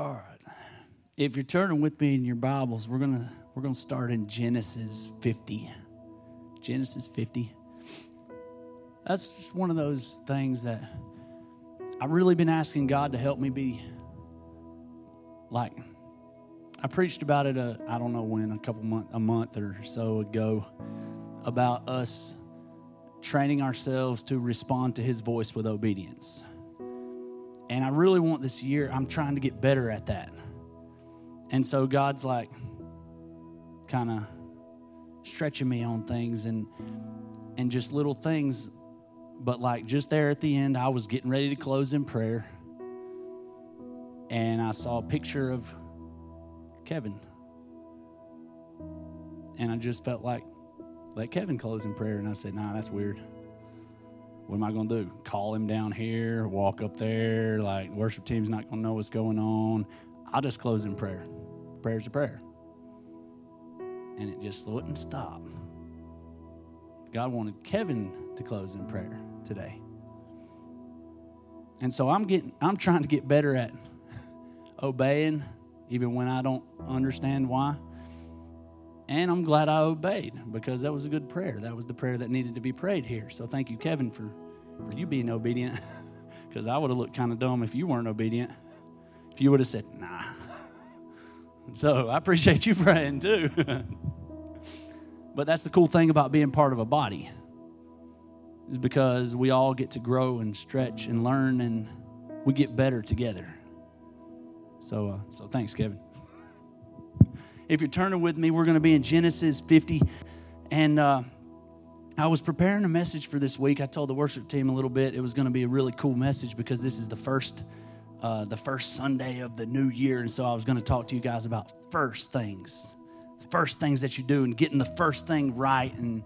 All right. If you're turning with me in your Bibles, we're gonna we're gonna start in Genesis 50. Genesis 50. That's just one of those things that I've really been asking God to help me be like. I preached about it. I I don't know when, a couple month, a month or so ago, about us training ourselves to respond to His voice with obedience. And I really want this year, I'm trying to get better at that. And so God's like kind of stretching me on things and and just little things but like just there at the end I was getting ready to close in prayer and I saw a picture of Kevin. And I just felt like let Kevin close in prayer and I said, "Nah, that's weird." What am I going to do? Call him down here, walk up there, like worship team's not going to know what's going on. I'll just close in prayer. Prayer's a prayer. And it just wouldn't stop. God wanted Kevin to close in prayer today. And so I'm getting I'm trying to get better at obeying even when I don't understand why. And I'm glad I obeyed because that was a good prayer. That was the prayer that needed to be prayed here. So thank you, Kevin, for, for you being obedient because I would have looked kind of dumb if you weren't obedient. If you would have said, nah. So I appreciate you praying too. but that's the cool thing about being part of a body is because we all get to grow and stretch and learn and we get better together. So, uh, so thanks, Kevin. If you're turning with me, we're going to be in Genesis 50. And uh, I was preparing a message for this week. I told the worship team a little bit it was going to be a really cool message because this is the first. Uh, the first Sunday of the new year, and so I was going to talk to you guys about first things, first things that you do, and getting the first thing right, and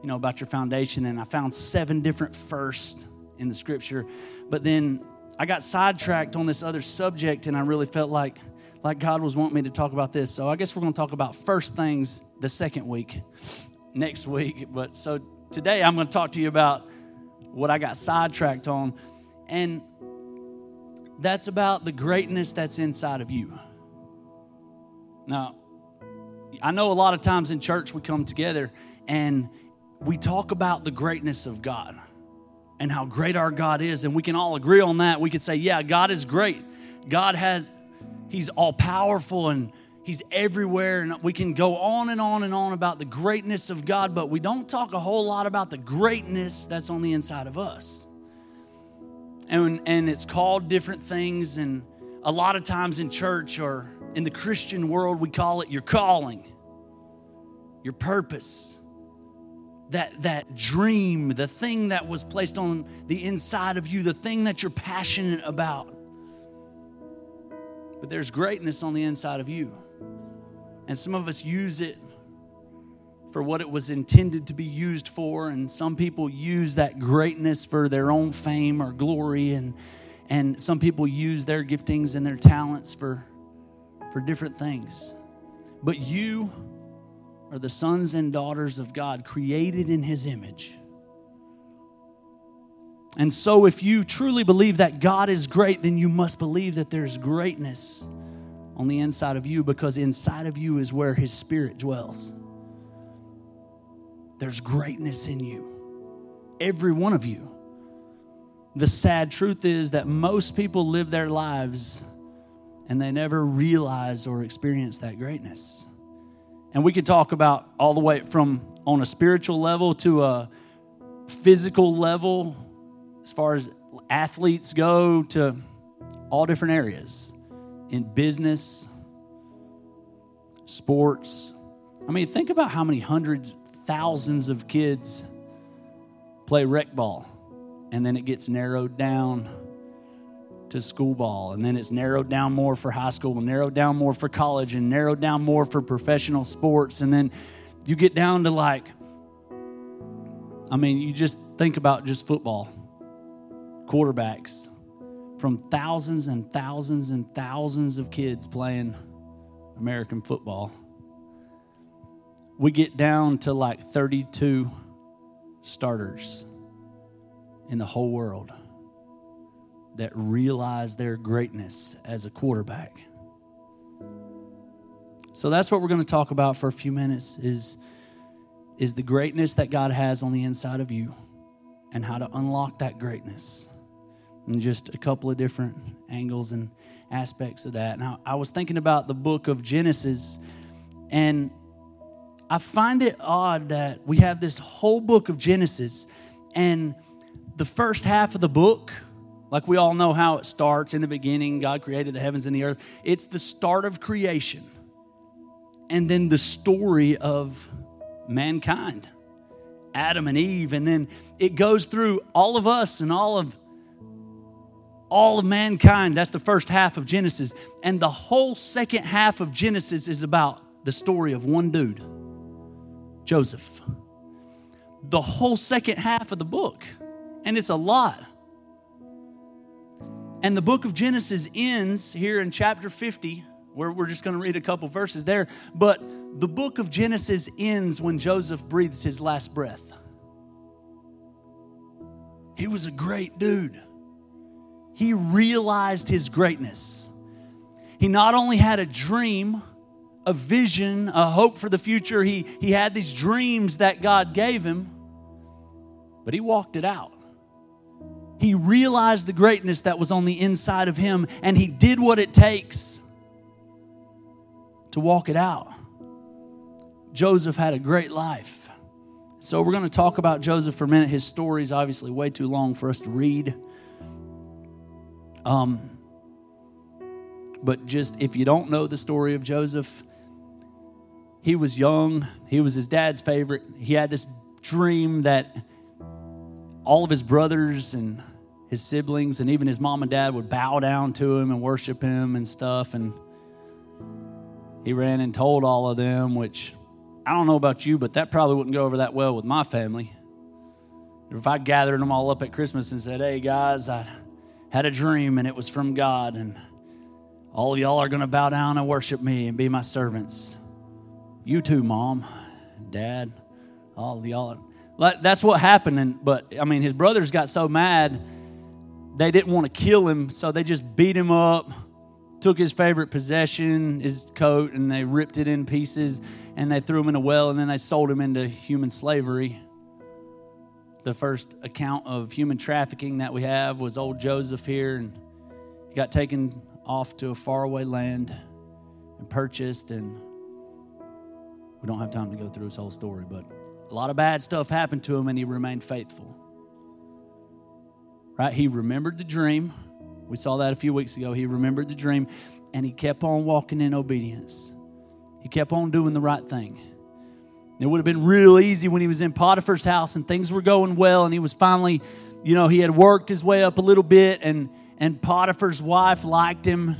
you know about your foundation. And I found seven different firsts in the scripture, but then I got sidetracked on this other subject, and I really felt like like God was wanting me to talk about this. So I guess we're going to talk about first things the second week, next week. But so today I'm going to talk to you about what I got sidetracked on. And that's about the greatness that's inside of you. Now, I know a lot of times in church we come together and we talk about the greatness of God and how great our God is, and we can all agree on that. We could say, Yeah, God is great. God has He's all powerful and He's everywhere. And we can go on and on and on about the greatness of God, but we don't talk a whole lot about the greatness that's on the inside of us. And, and it's called different things. And a lot of times in church or in the Christian world, we call it your calling, your purpose. That, that dream, the thing that was placed on the inside of you, the thing that you're passionate about but there's greatness on the inside of you. And some of us use it for what it was intended to be used for, and some people use that greatness for their own fame or glory, and, and some people use their giftings and their talents for, for different things. But you are the sons and daughters of God, created in His image. And so, if you truly believe that God is great, then you must believe that there's greatness on the inside of you because inside of you is where His Spirit dwells. There's greatness in you, every one of you. The sad truth is that most people live their lives and they never realize or experience that greatness. And we could talk about all the way from on a spiritual level to a physical level as far as athletes go to all different areas in business, sports. I mean, think about how many hundreds, thousands of kids play rec ball, and then it gets narrowed down to school ball, and then it's narrowed down more for high school, and narrowed down more for college, and narrowed down more for professional sports, and then you get down to like, I mean, you just think about just football quarterbacks from thousands and thousands and thousands of kids playing American football. We get down to like 32 starters in the whole world that realize their greatness as a quarterback. So that's what we're going to talk about for a few minutes is, is the greatness that God has on the inside of you and how to unlock that greatness. And just a couple of different angles and aspects of that. Now, I was thinking about the book of Genesis, and I find it odd that we have this whole book of Genesis, and the first half of the book, like we all know how it starts in the beginning, God created the heavens and the earth. It's the start of creation, and then the story of mankind, Adam and Eve, and then it goes through all of us and all of all of mankind. That's the first half of Genesis. And the whole second half of Genesis is about the story of one dude, Joseph. The whole second half of the book. And it's a lot. And the book of Genesis ends here in chapter 50, where we're just going to read a couple verses there. But the book of Genesis ends when Joseph breathes his last breath. He was a great dude he realized his greatness. He not only had a dream, a vision, a hope for the future, he, he had these dreams that God gave him, but he walked it out. He realized the greatness that was on the inside of him, and he did what it takes to walk it out. Joseph had a great life. So, we're going to talk about Joseph for a minute. His story is obviously way too long for us to read. Um, but just if you don't know the story of Joseph, he was young, he was his dad's favorite. He had this dream that all of his brothers and his siblings and even his mom and dad would bow down to him and worship him and stuff. And he ran and told all of them, which I don't know about you, but that probably wouldn't go over that well with my family. If I gathered them all up at Christmas and said, hey guys, I had a dream and it was from God, and all of y'all are going to bow down and worship me and be my servants. You too, mom, dad, all of y'all. That's what happened. And, but I mean, his brothers got so mad, they didn't want to kill him, so they just beat him up, took his favorite possession, his coat, and they ripped it in pieces and they threw him in a well, and then they sold him into human slavery the first account of human trafficking that we have was old Joseph here, and he got taken off to a faraway land and purchased. And we don't have time to go through his whole story, but a lot of bad stuff happened to him, and he remained faithful. Right? He remembered the dream. We saw that a few weeks ago. He remembered the dream, and he kept on walking in obedience. He kept on doing the right thing. It would have been real easy when he was in Potiphar's house and things were going well and he was finally, you know, he had worked his way up a little bit and and Potiphar's wife liked him.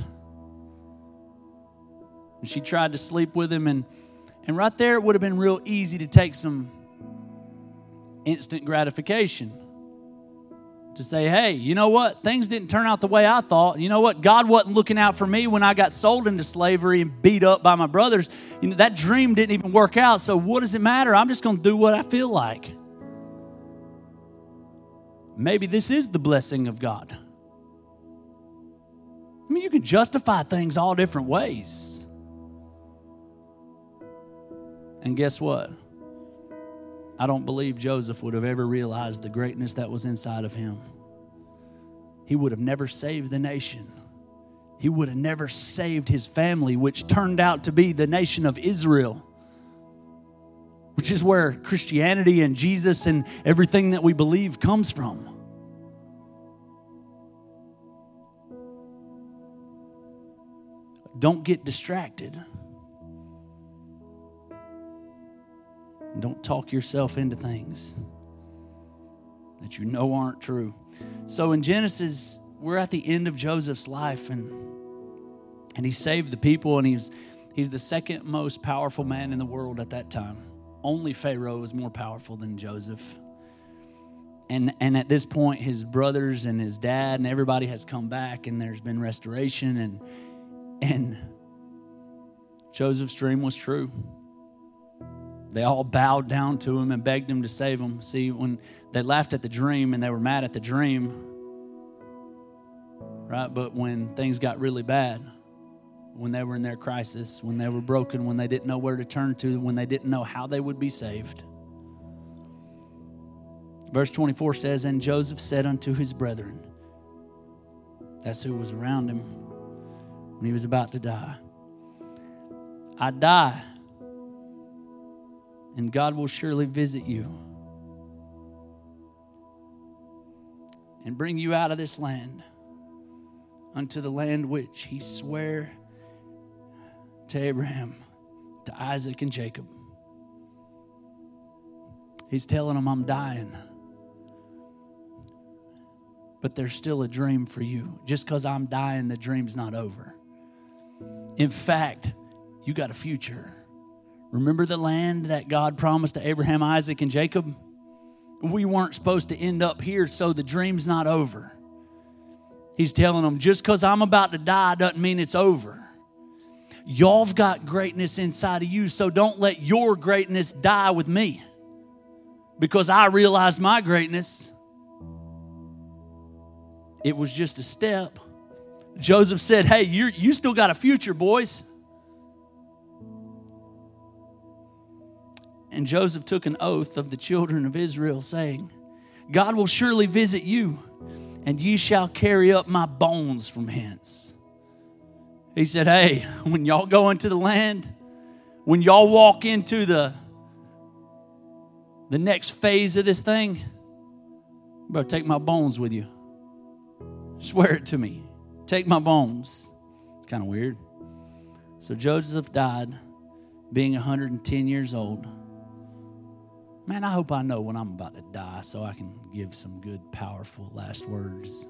And she tried to sleep with him and and right there it would have been real easy to take some instant gratification to say, hey, you know what? Things didn't turn out the way I thought. You know what? God wasn't looking out for me when I got sold into slavery and beat up by my brothers. You know, that dream didn't even work out. So what does it matter? I'm just going to do what I feel like. Maybe this is the blessing of God. I mean, you can justify things all different ways. And guess what? I don't believe Joseph would have ever realized the greatness that was inside of him. He would have never saved the nation. He would have never saved his family, which turned out to be the nation of Israel, which is where Christianity and Jesus and everything that we believe comes from. Don't get distracted. Don't talk yourself into things that you know aren't true. So in Genesis, we're at the end of Joseph's life and and he saved the people and he's he's the second most powerful man in the world at that time. Only Pharaoh was more powerful than Joseph. And and at this point his brothers and his dad and everybody has come back and there's been restoration and and Joseph's dream was true. They all bowed down to him and begged him to save them. See, when they laughed at the dream and they were mad at the dream, right? But when things got really bad, when they were in their crisis, when they were broken, when they didn't know where to turn to, when they didn't know how they would be saved. Verse 24 says, And Joseph said unto his brethren, that's who was around him when he was about to die. I die, and God will surely visit you and bring you out of this land unto the land which he sware to Abraham, to Isaac, and Jacob. He's telling them, I'm dying. But there's still a dream for you. Just because I'm dying, the dream's not over. In fact, you got a future. Remember the land that God promised to Abraham, Isaac, and Jacob? We weren't supposed to end up here, so the dream's not over. He's telling them, just because I'm about to die doesn't mean it's over. Y'all've got greatness inside of you, so don't let your greatness die with me. Because I realized my greatness, it was just a step. Joseph said, Hey, you you still got a future, boys. And Joseph took an oath of the children of Israel, saying, God will surely visit you, and ye shall carry up my bones from hence. He said, Hey, when y'all go into the land, when y'all walk into the, the next phase of this thing, better take my bones with you. Swear it to me. Take my bones. Kind of weird. So Joseph died being 110 years old. Man, I hope I know when I'm about to die so I can give some good, powerful last words.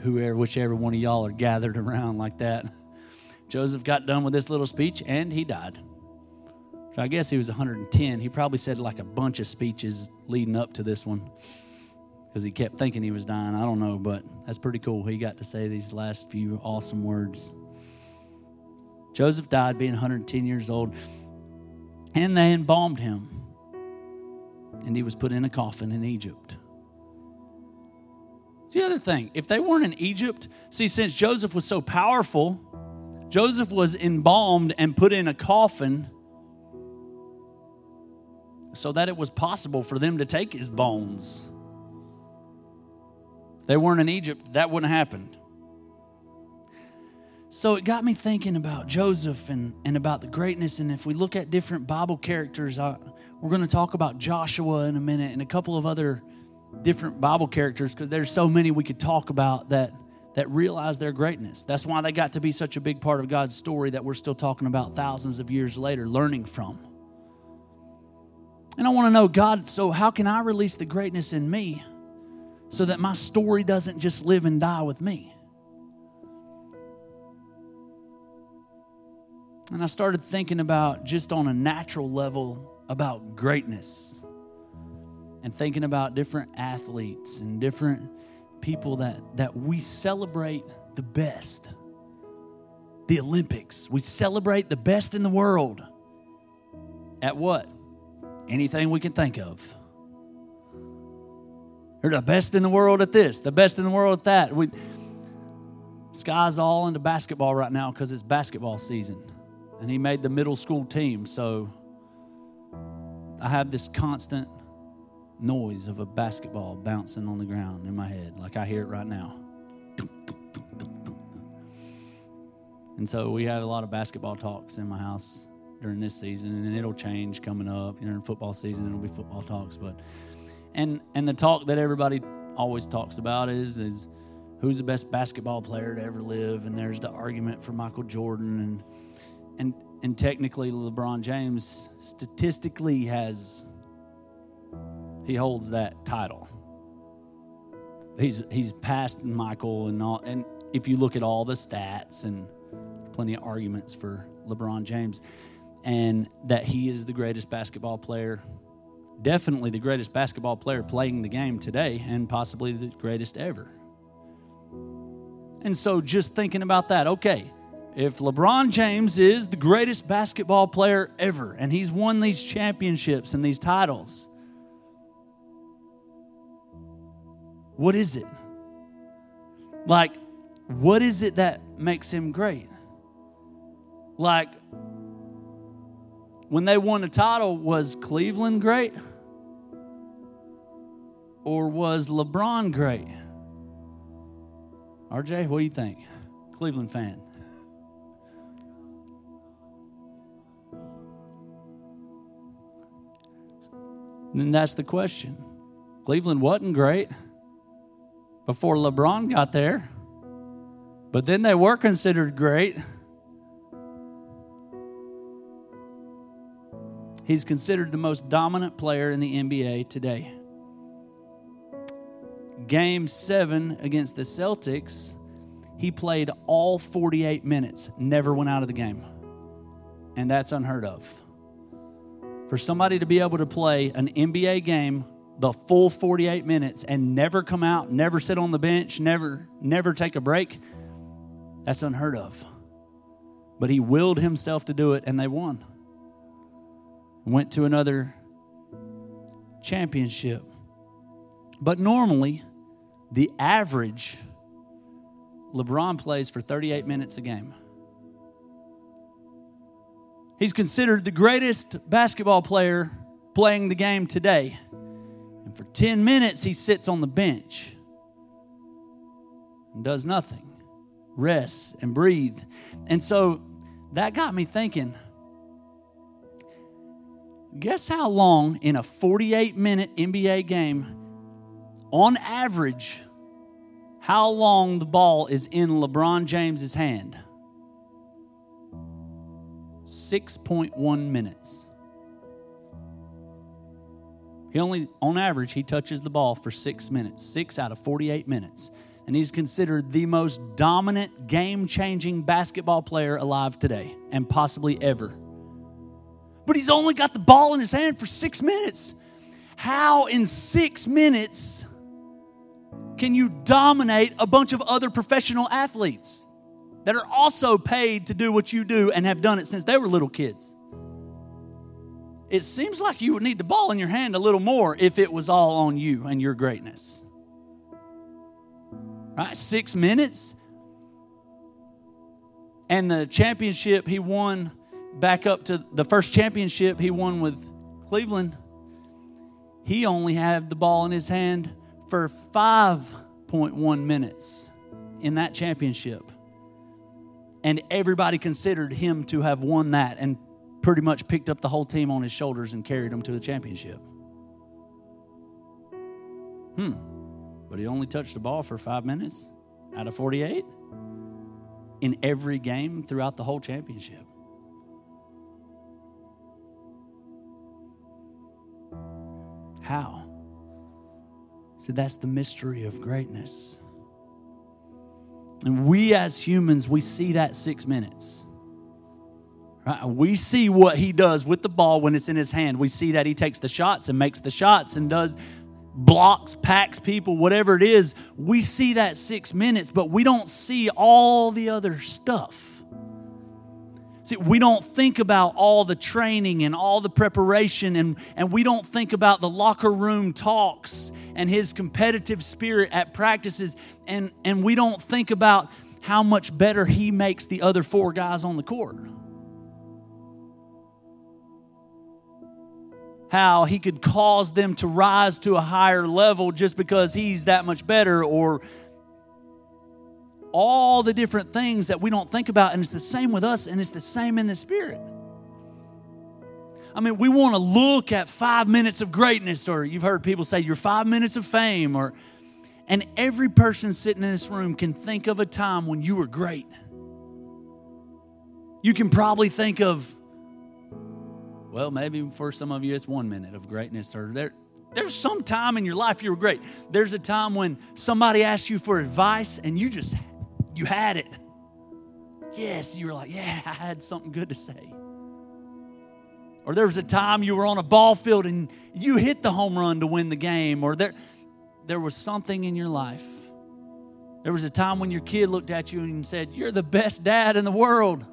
Whoever, whichever one of y'all are gathered around like that. Joseph got done with this little speech and he died. So I guess he was 110. He probably said like a bunch of speeches leading up to this one because he kept thinking he was dying. I don't know, but that's pretty cool. He got to say these last few awesome words. Joseph died being 110 years old, and they embalmed him, and he was put in a coffin in Egypt. It's the other thing. If they weren't in Egypt, see, since Joseph was so powerful, Joseph was embalmed and put in a coffin so that it was possible for them to take his bones. They weren't in Egypt, that wouldn't have happened. So it got me thinking about Joseph and, and about the greatness. And if we look at different Bible characters, I, we're going to talk about Joshua in a minute and a couple of other different Bible characters because there's so many we could talk about that that realize their greatness. That's why they got to be such a big part of God's story that we're still talking about thousands of years later, learning from. And I want to know, God, so how can I release the greatness in me so that my story doesn't just live and die with me? And I started thinking about just on a natural level about greatness and thinking about different athletes and different people that, that we celebrate the best. The Olympics. We celebrate the best in the world. At what? Anything we can think of. They're the best in the world at this, the best in the world at that. We, Sky's all into basketball right now because it's basketball season. And he made the middle school team. So I have this constant noise of a basketball bouncing on the ground in my head, like I hear it right now. And so we have a lot of basketball talks in my house during this season, and it'll change coming up. During football season, it'll be football talks. But and and the talk that everybody always talks about is is who's the best basketball player to ever live, and there's the argument for Michael Jordan and and and technically LeBron James statistically has he holds that title. He's he's passed Michael and all and if you look at all the stats and plenty of arguments for LeBron James and that he is the greatest basketball player definitely the greatest basketball player playing the game today and possibly the greatest ever. And so just thinking about that, okay, if LeBron James is the greatest basketball player ever and he's won these championships and these titles, What is it? Like, what is it that makes him great? Like when they won the title, was Cleveland great? Or was LeBron great? RJ, what do you think? Cleveland fan. Then that's the question. Cleveland wasn't great before LeBron got there, but then they were considered great. He's considered the most dominant player in the NBA today. Game seven against the Celtics, he played all 48 minutes, never went out of the game. And that's unheard of. For somebody to be able to play an NBA game the full 48 minutes and never come out, never sit on the bench, never never take a break, that's unheard of. But he willed himself to do it and they won. Went to another championship. But normally, the average LeBron plays for 38 minutes a game. He's considered the greatest basketball player playing the game today. And for 10 minutes, he sits on the bench and does nothing, rests and breathe. And so that got me thinking guess how long in a 48 minute NBA game, on average, how long the ball is in LeBron James's hand? 6.1 minutes. He only, on average, he touches the ball for six minutes, six out of 48 minutes. And he's considered the most dominant, game changing basketball player alive today and possibly ever. But he's only got the ball in his hand for six minutes. How in six minutes can you dominate a bunch of other professional athletes? That are also paid to do what you do and have done it since they were little kids. It seems like you would need the ball in your hand a little more if it was all on you and your greatness. Right? Six minutes. And the championship he won back up to the first championship he won with Cleveland, he only had the ball in his hand for 5.1 minutes in that championship and everybody considered him to have won that and pretty much picked up the whole team on his shoulders and carried them to the championship. Hmm. But he only touched the ball for five minutes out of 48 in every game throughout the whole championship. How? So that's the mystery of greatness. And we as humans, we see that six minutes. Right? We see what he does with the ball when it's in his hand. We see that he takes the shots and makes the shots and does blocks, packs people, whatever it is. We see that six minutes, but we don't see all the other stuff. See, we don't think about all the training and all the preparation, and, and we don't think about the locker room talks and his competitive spirit at practices, and, and we don't think about how much better he makes the other four guys on the court. How he could cause them to rise to a higher level just because he's that much better, or all the different things that we don't think about. And it's the same with us, and it's the same in the spirit. I mean, we want to look at five minutes of greatness, or you've heard people say, your five minutes of fame, or, and every person sitting in this room can think of a time when you were great. You can probably think of, well, maybe for some of you it's one minute of greatness, or there, there's some time in your life you were great. There's a time when somebody asked you for advice and you just, you had it. Yes, you were like, yeah, I had something good to say. Or there was a time you were on a ball field and you hit the home run to win the game. Or there, there was something in your life. There was a time when your kid looked at you and said, You're the best dad in the world.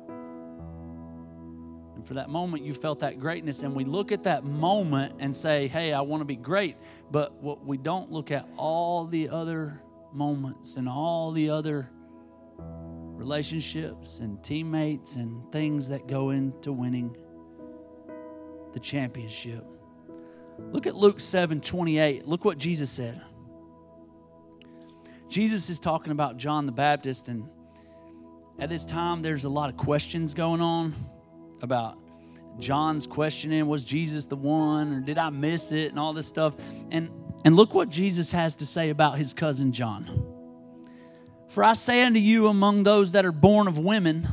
And for that moment, you felt that greatness. And we look at that moment and say, Hey, I want to be great. But what we don't look at all the other moments and all the other relationships and teammates and things that go into winning the championship. Look at Luke 7 28. Look what Jesus said. Jesus is talking about John the Baptist, and at this time, there's a lot of questions going on about John's questioning was Jesus the one, or did I miss it, and all this stuff. And, and look what Jesus has to say about his cousin John. For I say unto you, among those that are born of women,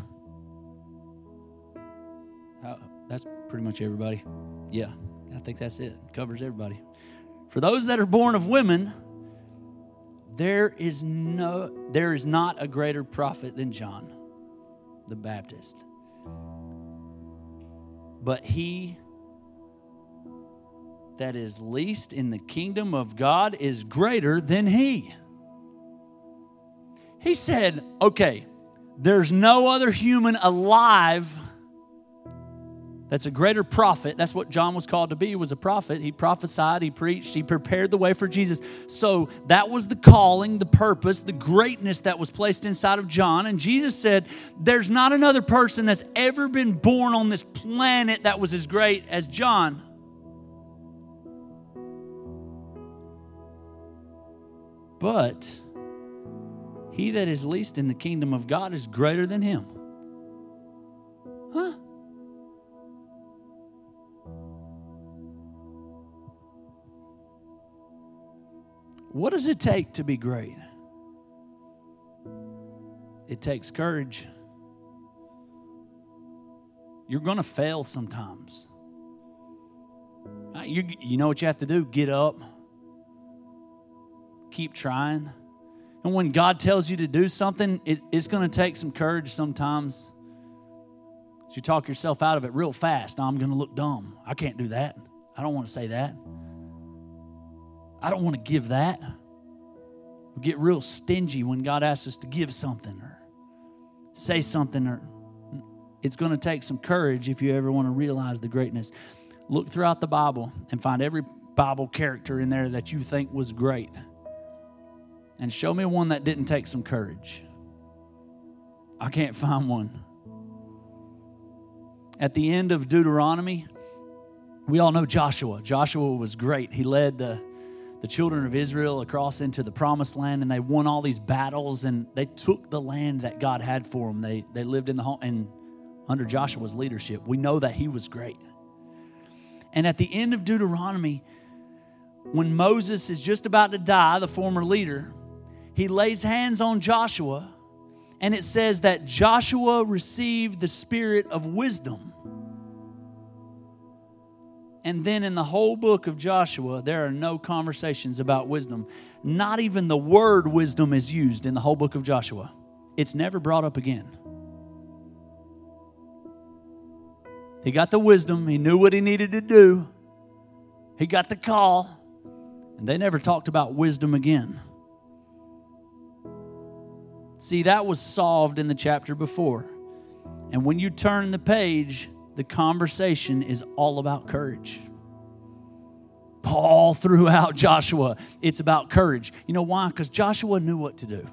that's pretty much everybody. Yeah, I think that's it. Covers everybody. For those that are born of women, there is no there is not a greater prophet than John the Baptist. But he that is least in the kingdom of God is greater than he. He said, okay, there's no other human alive that's a greater prophet. That's what John was called to be. He was a prophet. He prophesied, he preached, he prepared the way for Jesus. So that was the calling, the purpose, the greatness that was placed inside of John. And Jesus said, There's not another person that's ever been born on this planet that was as great as John. But he that is least in the kingdom of God is greater than him. Huh? What does it take to be great? It takes courage. You're going to fail sometimes. Uh, you, you know what you have to do? Get up, keep trying. And when God tells you to do something, it, it's going to take some courage sometimes. You talk yourself out of it real fast. Now I'm going to look dumb. I can't do that. I don't want to say that. I don't want to give that. We get real stingy when God asks us to give something or say something or it's going to take some courage if you ever want to realize the greatness. Look throughout the Bible and find every Bible character in there that you think was great. And show me one that didn't take some courage. I can't find one. At the end of Deuteronomy, we all know Joshua. Joshua was great. He led the the children of Israel across into the promised land and they won all these battles and they took the land that God had for them. They, they lived in the home and under Joshua's leadership. We know that he was great. And at the end of Deuteronomy, when Moses is just about to die, the former leader, he lays hands on Joshua and it says that Joshua received the spirit of wisdom and then in the whole book of Joshua, there are no conversations about wisdom. Not even the word wisdom is used in the whole book of Joshua. It's never brought up again. He got the wisdom, he knew what he needed to do, he got the call, and they never talked about wisdom again. See, that was solved in the chapter before. And when you turn the page, the conversation is all about courage. All throughout Joshua, it's about courage. You know why? Because Joshua knew what to do.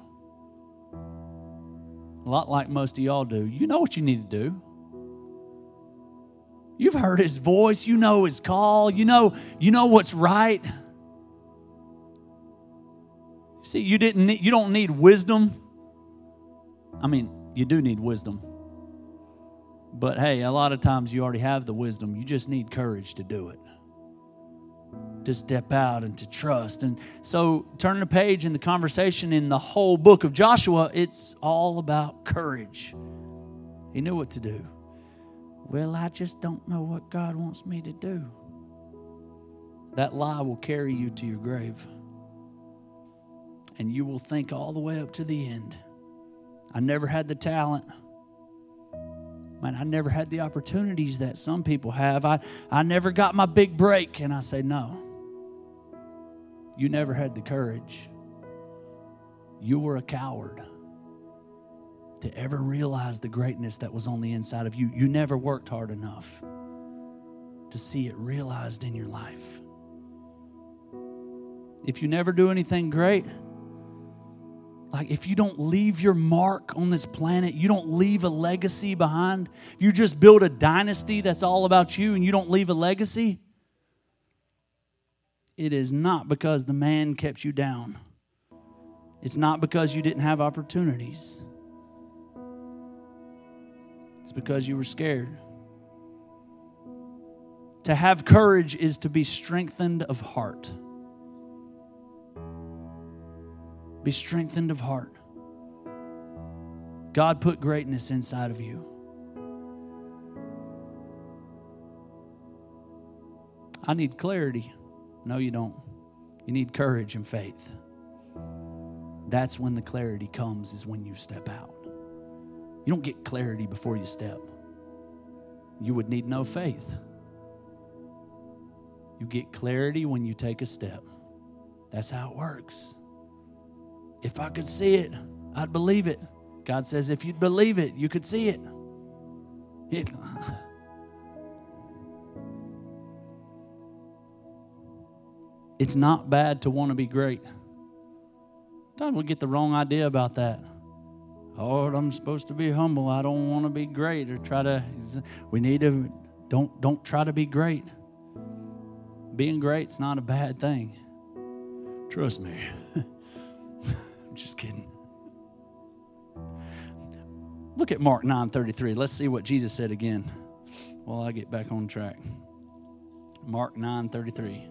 A lot like most of y'all do. You know what you need to do. You've heard his voice, you know his call, you know, you know what's right. See, you didn't need, you don't need wisdom. I mean, you do need wisdom. But hey, a lot of times you already have the wisdom. You just need courage to do it, to step out and to trust. And so, turning the page in the conversation in the whole book of Joshua, it's all about courage. He knew what to do. Well, I just don't know what God wants me to do. That lie will carry you to your grave. And you will think all the way up to the end. I never had the talent man, I never had the opportunities that some people have. I, I never got my big break. And I say, no. You never had the courage. You were a coward to ever realize the greatness that was on the inside of you. You never worked hard enough to see it realized in your life. If you never do anything great, like if you don't leave your mark on this planet, you don't leave a legacy behind, you just build a dynasty that's all about you and you don't leave a legacy, it is not because the man kept you down. It's not because you didn't have opportunities. It's because you were scared. To have courage is to be strengthened of heart. Be strengthened of heart. God put greatness inside of you. I need clarity. No, you don't. You need courage and faith. That's when the clarity comes, is when you step out. You don't get clarity before you step. You would need no faith. You get clarity when you take a step. That's how it works. If I could see it, I'd believe it. God says, if you'd believe it, you could see it. it it's not bad to want to be great. Sometimes we get the wrong idea about that. Oh, I'm supposed to be humble. I don't want to be great or try to. We need to. Don't don't try to be great. Being great's not a bad thing. Trust me. Just kidding. Look at Mark 9:33. Let's see what Jesus said again while I get back on track. Mark 9:33.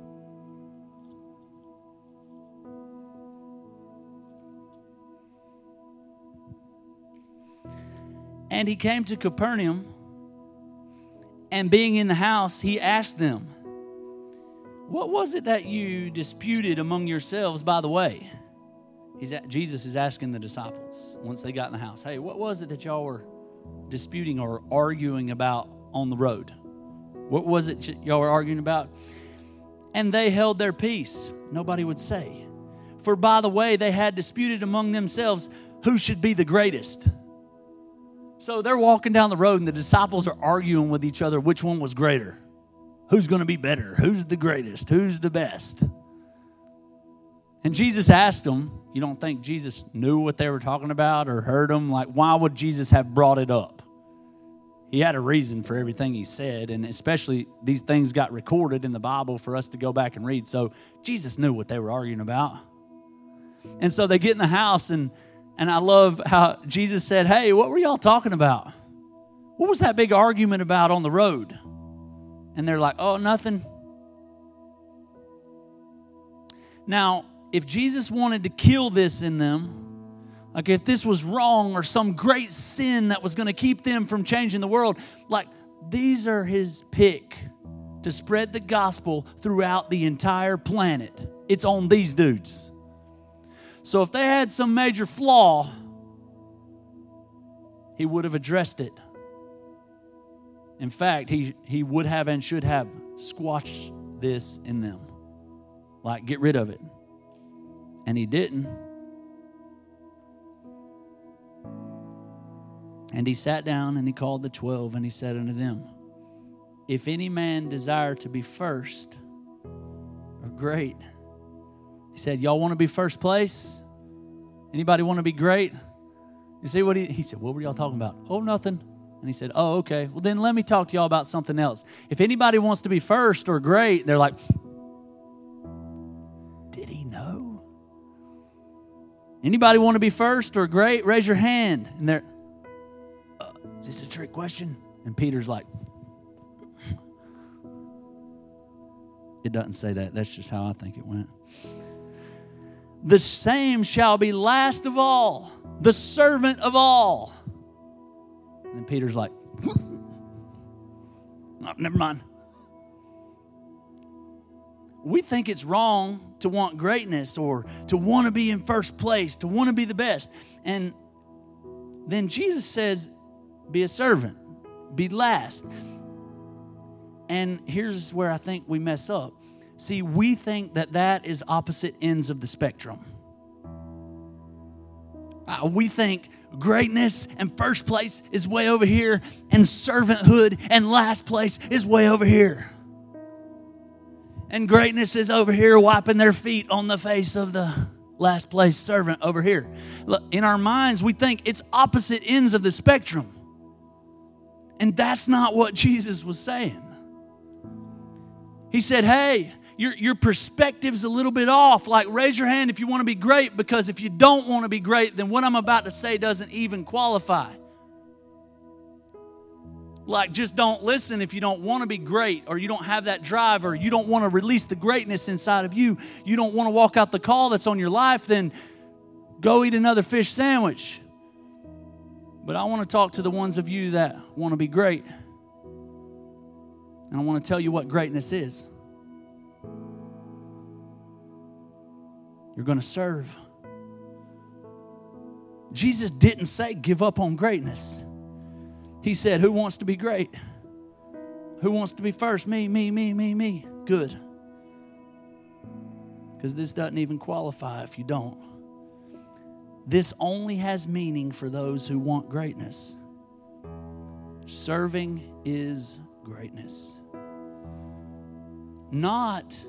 And he came to Capernaum, and being in the house, he asked them, What was it that you disputed among yourselves by the way? He's at, Jesus is asking the disciples once they got in the house, Hey, what was it that y'all were disputing or arguing about on the road? What was it y'all were arguing about? And they held their peace. Nobody would say. For by the way, they had disputed among themselves who should be the greatest. So they're walking down the road, and the disciples are arguing with each other which one was greater. Who's going to be better? Who's the greatest? Who's the best? And Jesus asked them, You don't think Jesus knew what they were talking about or heard them? Like, why would Jesus have brought it up? He had a reason for everything he said, and especially these things got recorded in the Bible for us to go back and read. So Jesus knew what they were arguing about. And so they get in the house, and and I love how Jesus said, Hey, what were y'all talking about? What was that big argument about on the road? And they're like, Oh, nothing. Now, if Jesus wanted to kill this in them, like if this was wrong or some great sin that was going to keep them from changing the world, like these are his pick to spread the gospel throughout the entire planet. It's on these dudes. So if they had some major flaw, he would have addressed it. In fact, he, he would have and should have squashed this in them. Like, get rid of it. And he didn't. And he sat down and he called the twelve and he said unto them, If any man desire to be first or great, he said, Y'all want to be first place? Anybody want to be great? You see what he, he said? What were y'all talking about? Oh, nothing. And he said, Oh, okay. Well, then let me talk to y'all about something else. If anybody wants to be first or great, they're like, Anybody want to be first or great? Raise your hand. And they're, uh, Is this a trick question? And Peter's like, It doesn't say that. That's just how I think it went the same shall be last of all, the servant of all. And Peter's like, oh, never mind. We think it's wrong to want greatness or to want to be in first place, to want to be the best. And then Jesus says, be a servant, be last. And here's where I think we mess up See, we think that that is opposite ends of the spectrum. Uh, we think greatness and first place is way over here, and servanthood and last place is way over here. And greatness is over here wiping their feet on the face of the Last place servant over here. Look, in our minds, we think it's opposite ends of the spectrum. And that's not what Jesus was saying. He said, Hey, your, your perspective's a little bit off. Like, raise your hand if you want to be great, because if you don't want to be great, then what I'm about to say doesn't even qualify. Like, just don't listen if you don't want to be great, or you don't have that drive, or you don't want to release the greatness inside of you. You don't want to walk out the call that's on your life, then go eat another fish sandwich. But I want to talk to the ones of you that want to be great. And I want to tell you what greatness is. You're going to serve. Jesus didn't say give up on greatness. He said, Who wants to be great? Who wants to be first? Me, me, me, me, me. Good. Because this doesn't even qualify if you don't. This only has meaning for those who want greatness. Serving is greatness. Not,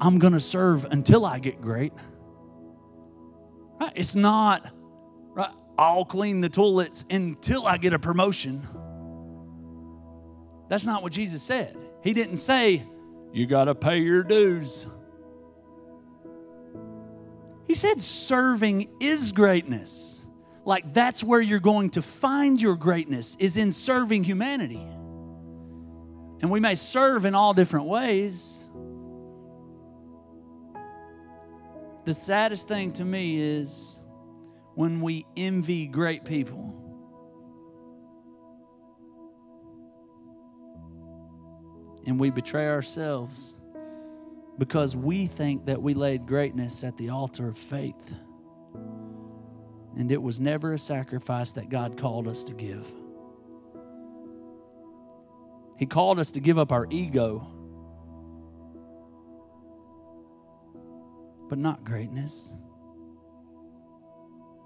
I'm going to serve until I get great. Right? It's not, right? I'll clean the toilets until I get a promotion. That's not what Jesus said. He didn't say, you got to pay your dues. He said, serving is greatness. Like that's where you're going to find your greatness, is in serving humanity. And we may serve in all different ways. The saddest thing to me is when we envy great people. And we betray ourselves because we think that we laid greatness at the altar of faith. And it was never a sacrifice that God called us to give. He called us to give up our ego, but not greatness.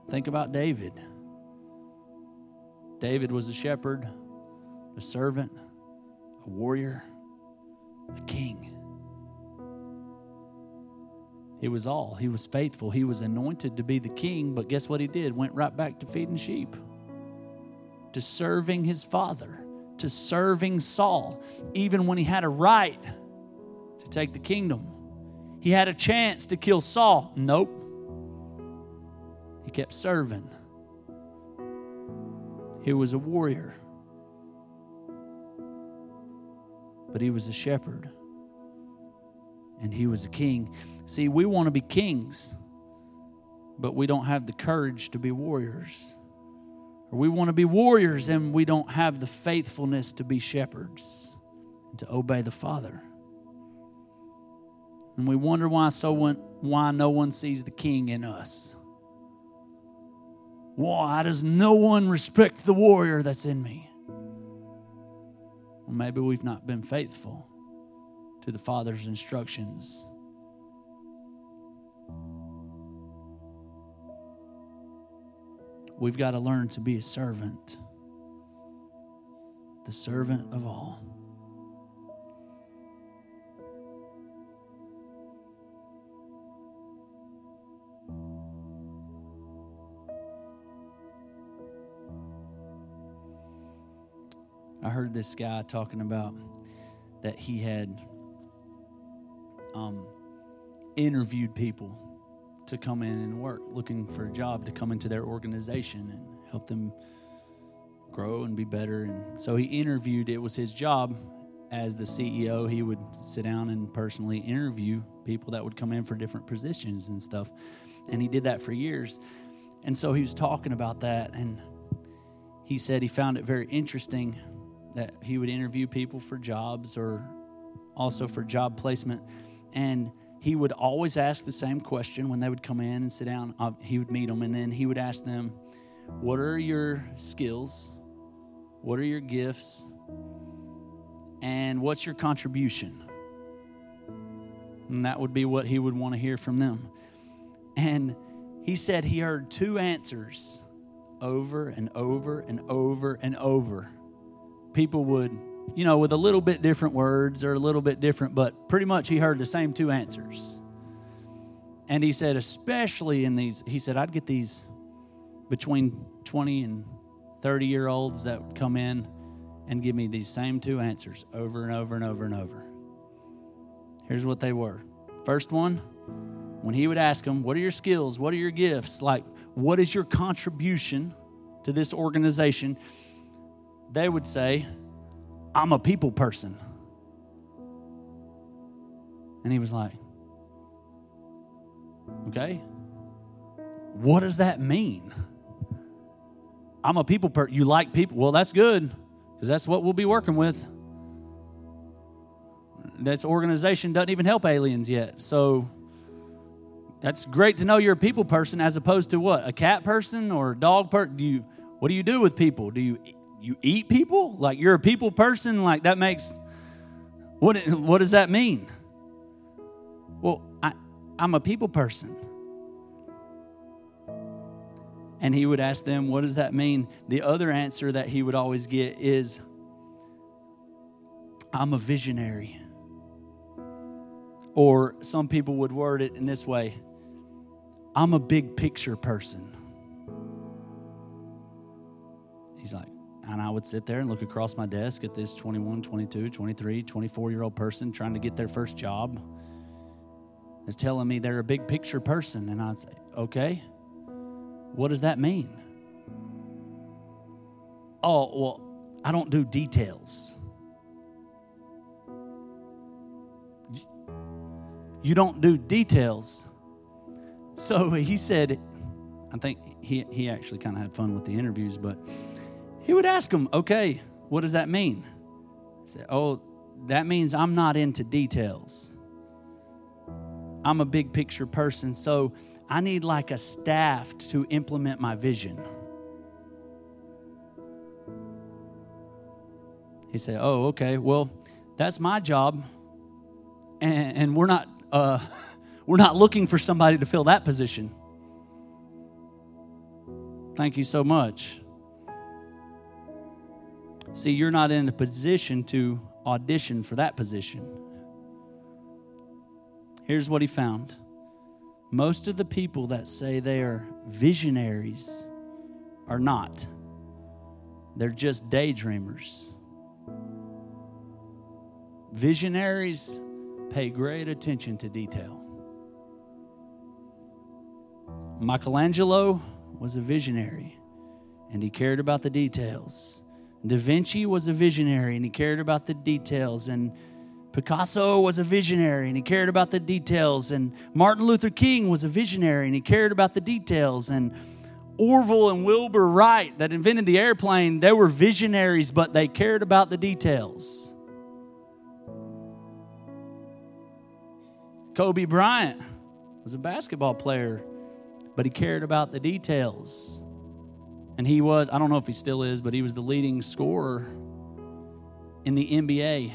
Think about David. David was a shepherd, a servant, a warrior, a king. He was all. He was faithful. He was anointed to be the king, but guess what he did? Went right back to feeding sheep, to serving his father to serving Saul, even when he had a right to take the kingdom. He had a chance to kill Saul. Nope. Kept serving. He was a warrior, but he was a shepherd and he was a king. See, we want to be kings, but we don't have the courage to be warriors. Or we want to be warriors and we don't have the faithfulness to be shepherds and to obey the Father. And we wonder why so one, why no one sees the king in us. Why does no one respect the warrior that's in me? Well, maybe we've not been faithful to the Father's instructions We've got to learn to be a servant, the servant of all. I heard this guy talking about that he had um, interviewed people to come in and work, looking for a job to come into their organization and help them grow and be better. And so he interviewed, it was his job as the CEO. He would sit down and personally interview people that would come in for different positions and stuff. And he did that for years. And so he was talking about that. And he said he found it very interesting that he would interview people for jobs or also for job placement. And he would always ask the same question when they would come in and sit down. Uh, he would meet them, and then he would ask them, What are your skills? What are your gifts? And what's your contribution? And that would be what he would want to hear from them. And he said he heard two answers over and over and over and over. People would you know, with a little bit different words or a little bit different, but pretty much he heard the same two answers. And he said, especially in these, he said, I'd get these between 20 and 30 year olds that would come in and give me these same two answers over and over and over and over. Here's what they were. First one, when he would ask them, What are your skills? What are your gifts? Like, what is your contribution to this organization? They would say, I'm a people person. And he was like, Okay, what does that mean? I'm a people person. You like people? Well, that's good because that's what we'll be working with. This organization doesn't even help aliens yet. So that's great to know you're a people person as opposed to what? A cat person or a dog person? Do you what do you do with people? Do you you eat people? Like you're a people person? Like that makes what what does that mean? Well, I I'm a people person. And he would ask them, What does that mean? The other answer that he would always get is, I'm a visionary. Or some people would word it in this way I'm a big picture person. He's like, and I would sit there and look across my desk at this 21, 22, 23, 24 year old person trying to get their first job. Is telling me they're a big picture person. And I'd say, okay, what does that mean? Oh, well, I don't do details. You don't do details. So he said, I think he, he actually kind of had fun with the interviews, but he would ask him, okay, what does that mean? I said, oh, that means I'm not into details. I'm a big picture person, so I need like a staff to implement my vision. He said, oh, okay, well, that's my job. And, and we're not uh, we're not looking for somebody to fill that position. Thank you so much. See, you're not in a position to audition for that position. Here's what he found most of the people that say they are visionaries are not, they're just daydreamers. Visionaries pay great attention to detail. Michelangelo was a visionary and he cared about the details. Da Vinci was a visionary and he cared about the details. And Picasso was a visionary and he cared about the details. And Martin Luther King was a visionary and he cared about the details. And Orville and Wilbur Wright, that invented the airplane, they were visionaries, but they cared about the details. Kobe Bryant was a basketball player, but he cared about the details. And he was, I don't know if he still is, but he was the leading scorer in the NBA.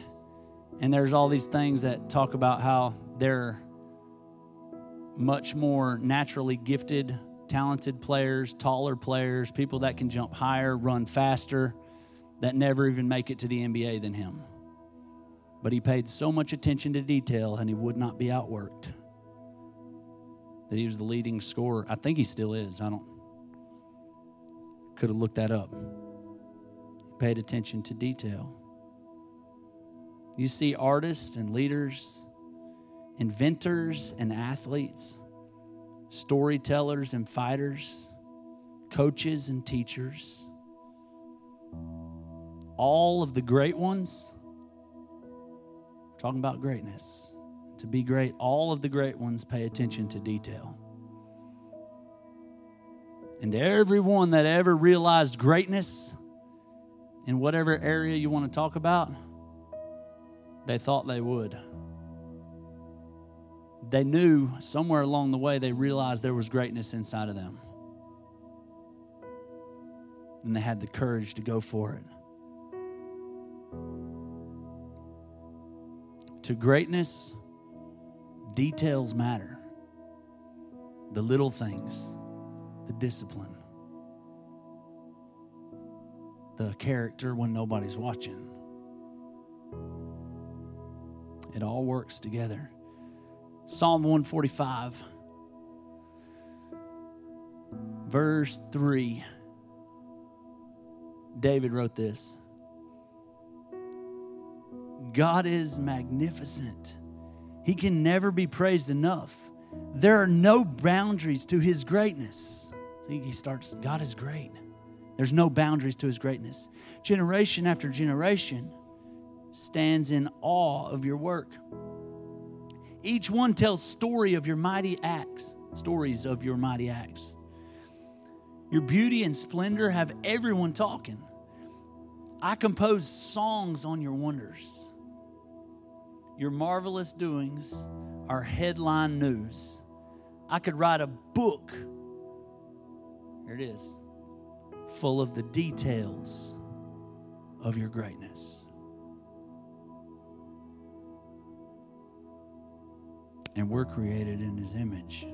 And there's all these things that talk about how they're much more naturally gifted, talented players, taller players, people that can jump higher, run faster, that never even make it to the NBA than him. But he paid so much attention to detail and he would not be outworked. That he was the leading scorer. I think he still is. I don't could have looked that up. Paid attention to detail. You see artists and leaders, inventors and athletes, storytellers and fighters, coaches and teachers. All of the great ones talking about greatness. To be great, all of the great ones pay attention to detail. And everyone that ever realized greatness in whatever area you want to talk about, they thought they would. They knew somewhere along the way they realized there was greatness inside of them. And they had the courage to go for it. To greatness, details matter. The little things, the discipline, the character when nobody's watching. It all works together. Psalm 145 verse 3. David wrote this God is magnificent. He can never be praised enough. There are no boundaries to his greatness. See, he starts, God is great. There's no boundaries to his greatness. Generation after generation stands in awe of your work. Each one tells story of your mighty acts, stories of your mighty acts. Your beauty and splendor have everyone talking. I compose songs on your wonders. Your marvelous doings are headline news. I could write a book. Here it is, full of the details of your greatness. And we're created in his image.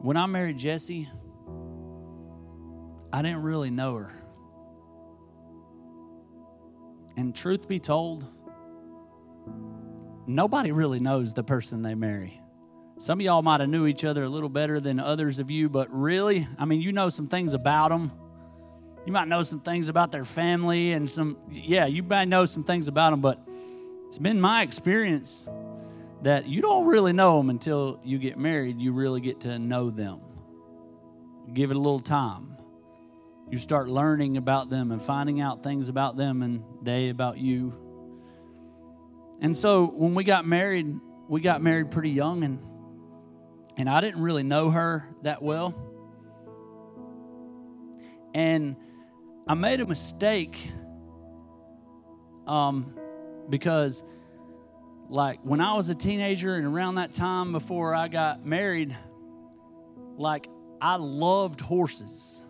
When I married Jessie, I didn't really know her. And truth be told, nobody really knows the person they marry. Some of y'all might have knew each other a little better than others of you, but really, I mean, you know some things about them. You might know some things about their family and some, yeah, you might know some things about them, but it's been my experience that you don't really know them until you get married. You really get to know them. Give it a little time. You start learning about them and finding out things about them and they about you. And so when we got married, we got married pretty young and and I didn't really know her that well. And I made a mistake um, because like when I was a teenager and around that time before I got married, like I loved horses.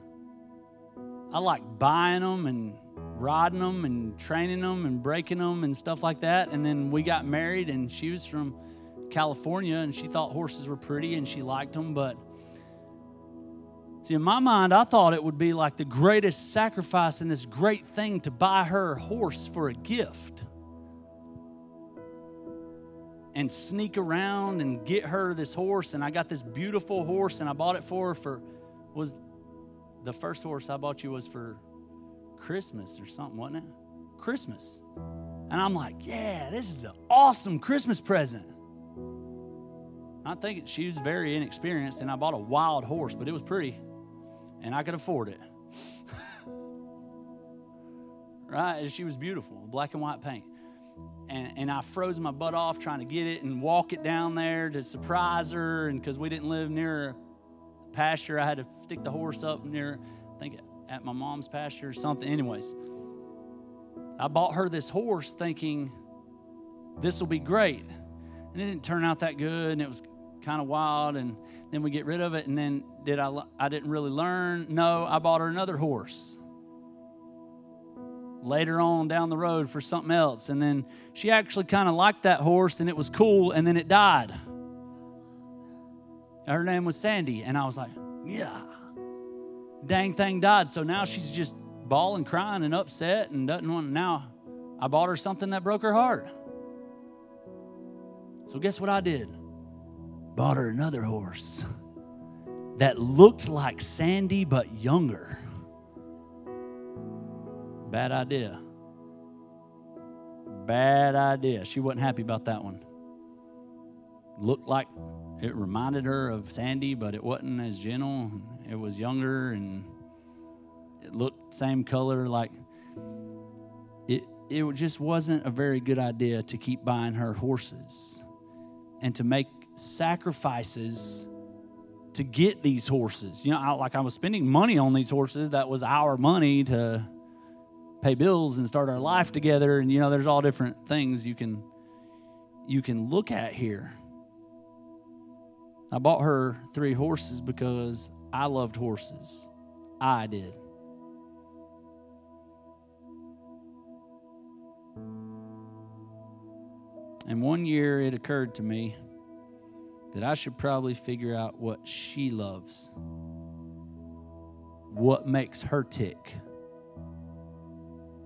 I like buying them and riding them and training them and breaking them and stuff like that. And then we got married, and she was from California and she thought horses were pretty and she liked them. But see, in my mind, I thought it would be like the greatest sacrifice and this great thing to buy her a horse for a gift and sneak around and get her this horse and i got this beautiful horse and i bought it for her for was the first horse i bought you was for christmas or something wasn't it? Christmas. And i'm like yeah this is an awesome christmas present. I think she was very inexperienced and i bought a wild horse but it was pretty and i could afford it. Right? And she was beautiful black and white paint. And, and I froze my butt off trying to get it and walk it down there to surprise her. And because we didn't live near pasture, I had to stick the horse up near, I think, at my mom's pasture or something. Anyways, I bought her this horse thinking this will be great. And it didn't turn out that good, and it was kind of wild. And then we get rid of it, and then did I? I didn't really learn. No, I bought her another horse later on down the road for something else. And then she actually kind of liked that horse and it was cool, and then it died. Her name was Sandy. And I was like, yeah, dang thing died. So now she's just bawling, crying, and upset and doesn't want. Now I bought her something that broke her heart. So guess what I did? Bought her another horse that looked like Sandy but younger. Bad idea. Bad idea. She wasn't happy about that one. Looked like it reminded her of Sandy, but it wasn't as gentle. It was younger and it looked same color. Like it, it just wasn't a very good idea to keep buying her horses and to make sacrifices to get these horses. You know, I, like I was spending money on these horses. That was our money to pay bills and start our life together and you know there's all different things you can you can look at here i bought her three horses because i loved horses. I did. And one year it occurred to me that i should probably figure out what she loves. What makes her tick?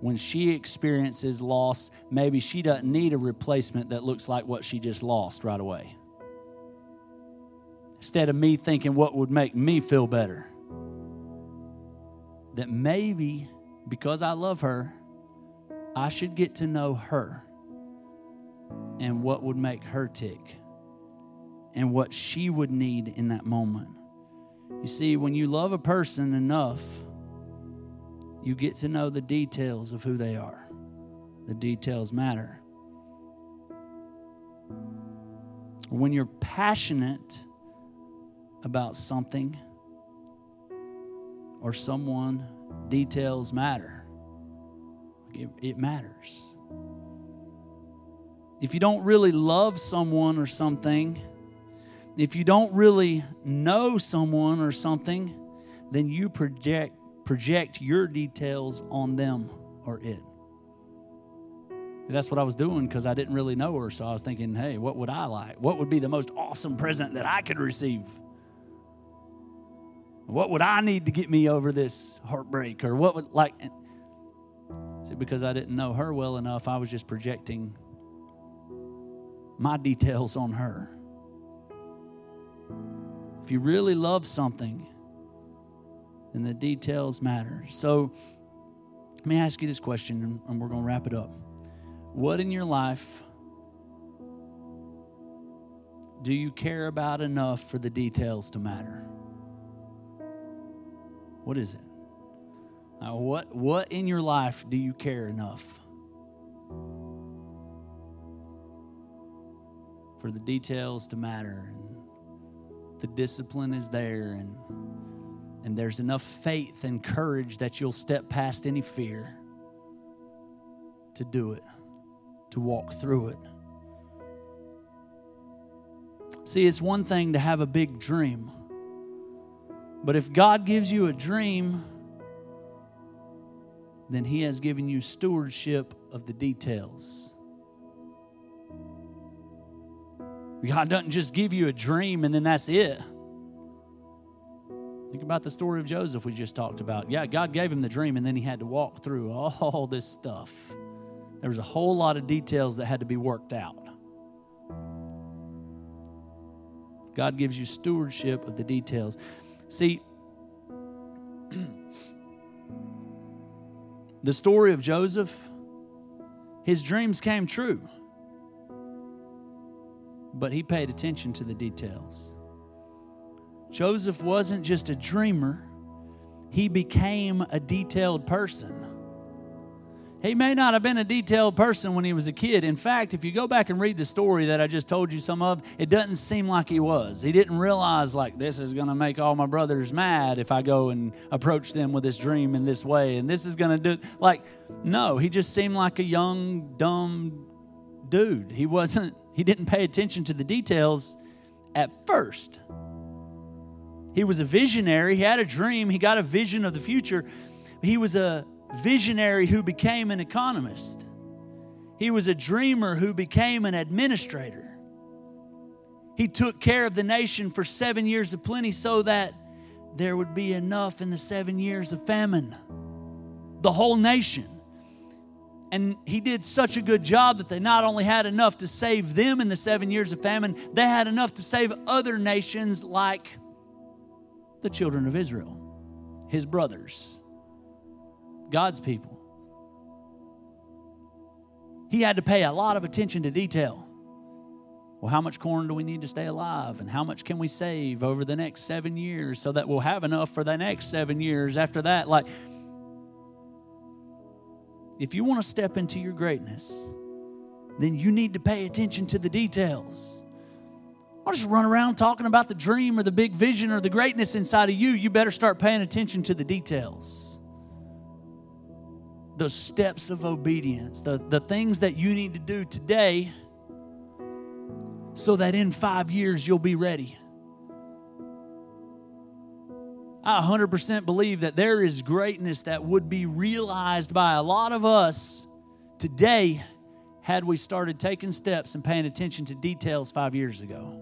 When she experiences loss, maybe she doesn't need a replacement that looks like what she just lost right away. Instead of me thinking what would make me feel better, that maybe because I love her, I should get to know her and what would make her tick and what she would need in that moment. You see, when you love a person enough, you get to know the details of who they are. The details matter. When you're passionate about something or someone, details matter. It, it matters. If you don't really love someone or something, if you don't really know someone or something, then you project project your details on them or it. That's what I was doing because I didn't really know her. So I was thinking, hey, what would I like? What would be the most awesome present that I could receive? What would I need to get me over this heartbreak? Or what would, like, see, because I didn't know her well enough, I was just projecting my details on her. If you really love something, then the details matter. So let me ask you this question, and we're going to wrap it up. What in your life do you care about enough for the details to matter? What is it? What, what in your life do you care enough for the details to matter? the discipline is there and and there's enough faith and courage that you'll step past any fear to do it, to walk through it. See, it's one thing to have a big dream, but if God gives you a dream, then He has given you stewardship of the details. God doesn't just give you a dream and then that's it. Think about the story of Joseph we just talked about. Yeah, God gave him the dream and then he had to walk through all this stuff. There was a whole lot of details that had to be worked out. God gives you stewardship of the details. See, the story of Joseph, his dreams came true but he paid attention to the details. Joseph wasn't just a dreamer, he became a detailed person. He may not have been a detailed person when he was a kid. In fact, if you go back and read the story that I just told you some of, it doesn't seem like he was. He didn't realize, like, this is going to make all my brothers mad if I go and approach them with this dream in this way, and this is going to do. Like, no, he just seemed like a young, dumb dude. He wasn't he didn't pay attention to the details at first. He was a visionary. He had a dream. He got a vision of the future. He was a visionary who became an economist. He was a dreamer who became an administrator. He took care of the nation for seven years of plenty so that there would be enough in the seven years of famine. The whole nation. And he did such a good job that they not only had enough to save them in the seven years of famine, they had enough to save other nations like the children of Israel, his brothers, God's people. He had to pay a lot of attention to detail. Well, how much corn do we need to stay alive? And how much can we save over the next seven years so that we'll have enough for the next seven years after that? Like, if you want to step into your greatness, then you need to pay attention to the details. I'll just run around talking about the dream or the big vision or the greatness inside of you. You better start paying attention to the details. The steps of obedience, the, the things that you need to do today so that in five years you'll be ready. I 100% believe that there is greatness that would be realized by a lot of us today had we started taking steps and paying attention to details five years ago.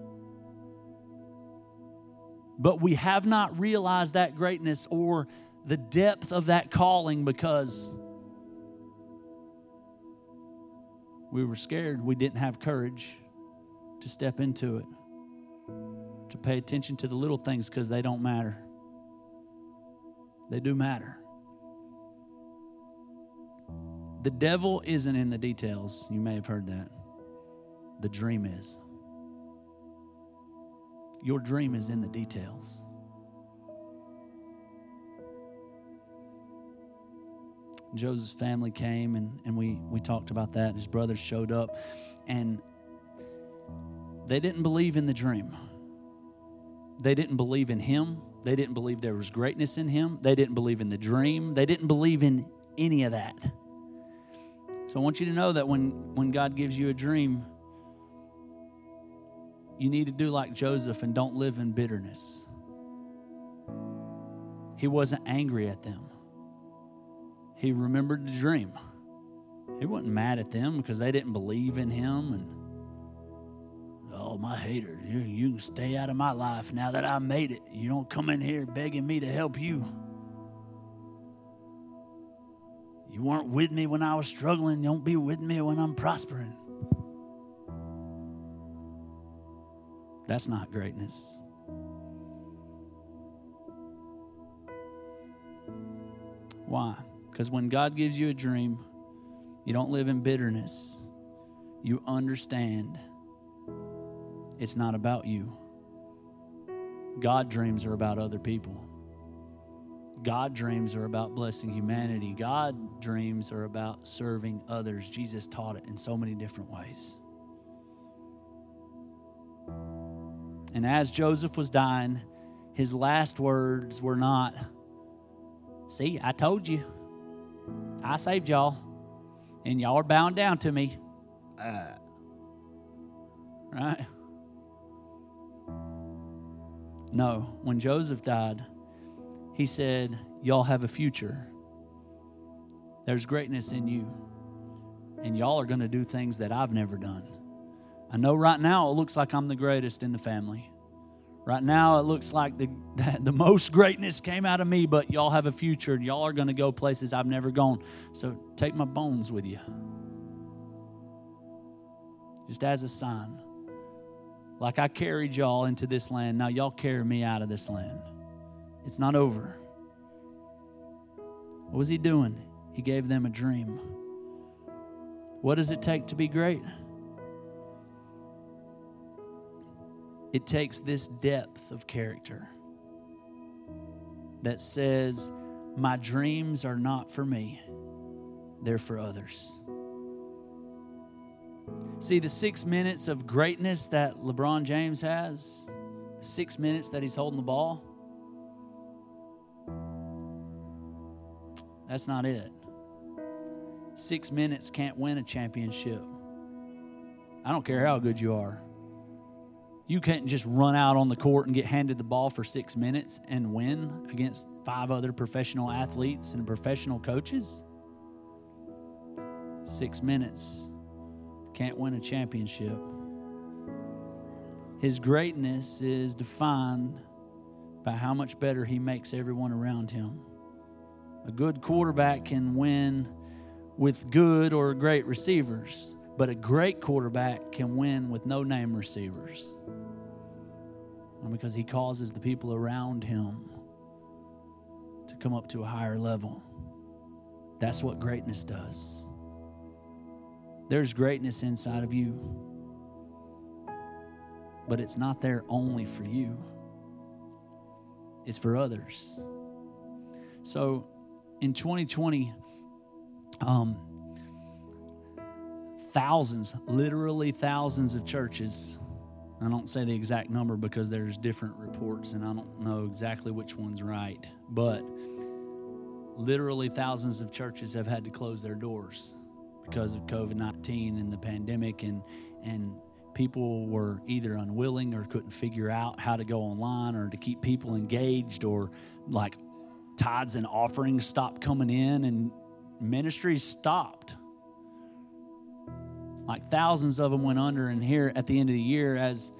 But we have not realized that greatness or the depth of that calling because We were scared. We didn't have courage to step into it, to pay attention to the little things because they don't matter. They do matter. The devil isn't in the details. You may have heard that. The dream is. Your dream is in the details. Joseph's family came and, and we, we talked about that. His brothers showed up and they didn't believe in the dream. They didn't believe in him. They didn't believe there was greatness in him. They didn't believe in the dream. They didn't believe in any of that. So I want you to know that when, when God gives you a dream, you need to do like Joseph and don't live in bitterness. He wasn't angry at them, he remembered the dream. He wasn't mad at them because they didn't believe in him and oh my haters you, you can stay out of my life now that i made it. You don't come in here begging me to help you. You weren't with me when i was struggling. Don't be with me when i'm prospering. That's not greatness. Why because when god gives you a dream you don't live in bitterness you understand it's not about you. God dreams are about other people. God dreams are about blessing humanity. God dreams are about serving others. Jesus taught it in so many different ways. And as Joseph was dying, his last words were not, See, I told you. I saved y'all. And y'all are bound down to me. Uh, right? No, when Joseph died, he said, Y'all have a future. There's greatness in you. And y'all are going to do things that I've never done. I know right now it looks like I'm the greatest in the family. Right now it looks like the, the most greatness came out of me, but y'all have a future and y'all are going to go places I've never gone. So take my bones with you. Just as a sign. Like I carried y'all into this land, now y'all carry me out of this land. It's not over. What was he doing? He gave them a dream. What does it take to be great? It takes this depth of character that says, My dreams are not for me, they're for others. See, the six minutes of greatness that LeBron James has, six minutes that he's holding the ball, that's not it. Six minutes can't win a championship. I don't care how good you are. You can't just run out on the court and get handed the ball for six minutes and win against five other professional athletes and professional coaches. Six minutes can't win a championship. His greatness is defined by how much better he makes everyone around him. A good quarterback can win with good or great receivers, but a great quarterback can win with no name receivers. Because he causes the people around him to come up to a higher level. That's what greatness does. There's greatness inside of you, but it's not there only for you, it's for others. So in 2020, um, thousands, literally thousands of churches. I don't say the exact number because there's different reports and I don't know exactly which one's right, but literally thousands of churches have had to close their doors because of COVID 19 and the pandemic, and, and people were either unwilling or couldn't figure out how to go online or to keep people engaged, or like tithes and offerings stopped coming in, and ministries stopped. Like thousands of them went under, and here at the end of the year, as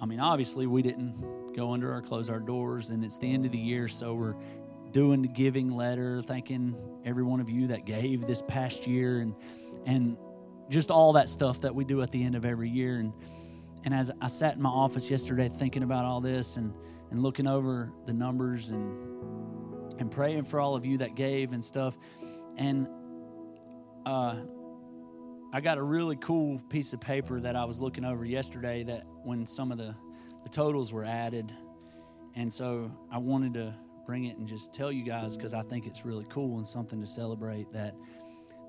I mean, obviously, we didn't go under or close our doors, and it's the end of the year, so we're doing the giving letter, thanking every one of you that gave this past year. And, and just all that stuff that we do at the end of every year. And, and as I sat in my office yesterday thinking about all this and, and looking over the numbers and, and praying for all of you that gave and stuff, and uh, I got a really cool piece of paper that I was looking over yesterday that when some of the, the totals were added. And so I wanted to bring it and just tell you guys because I think it's really cool and something to celebrate that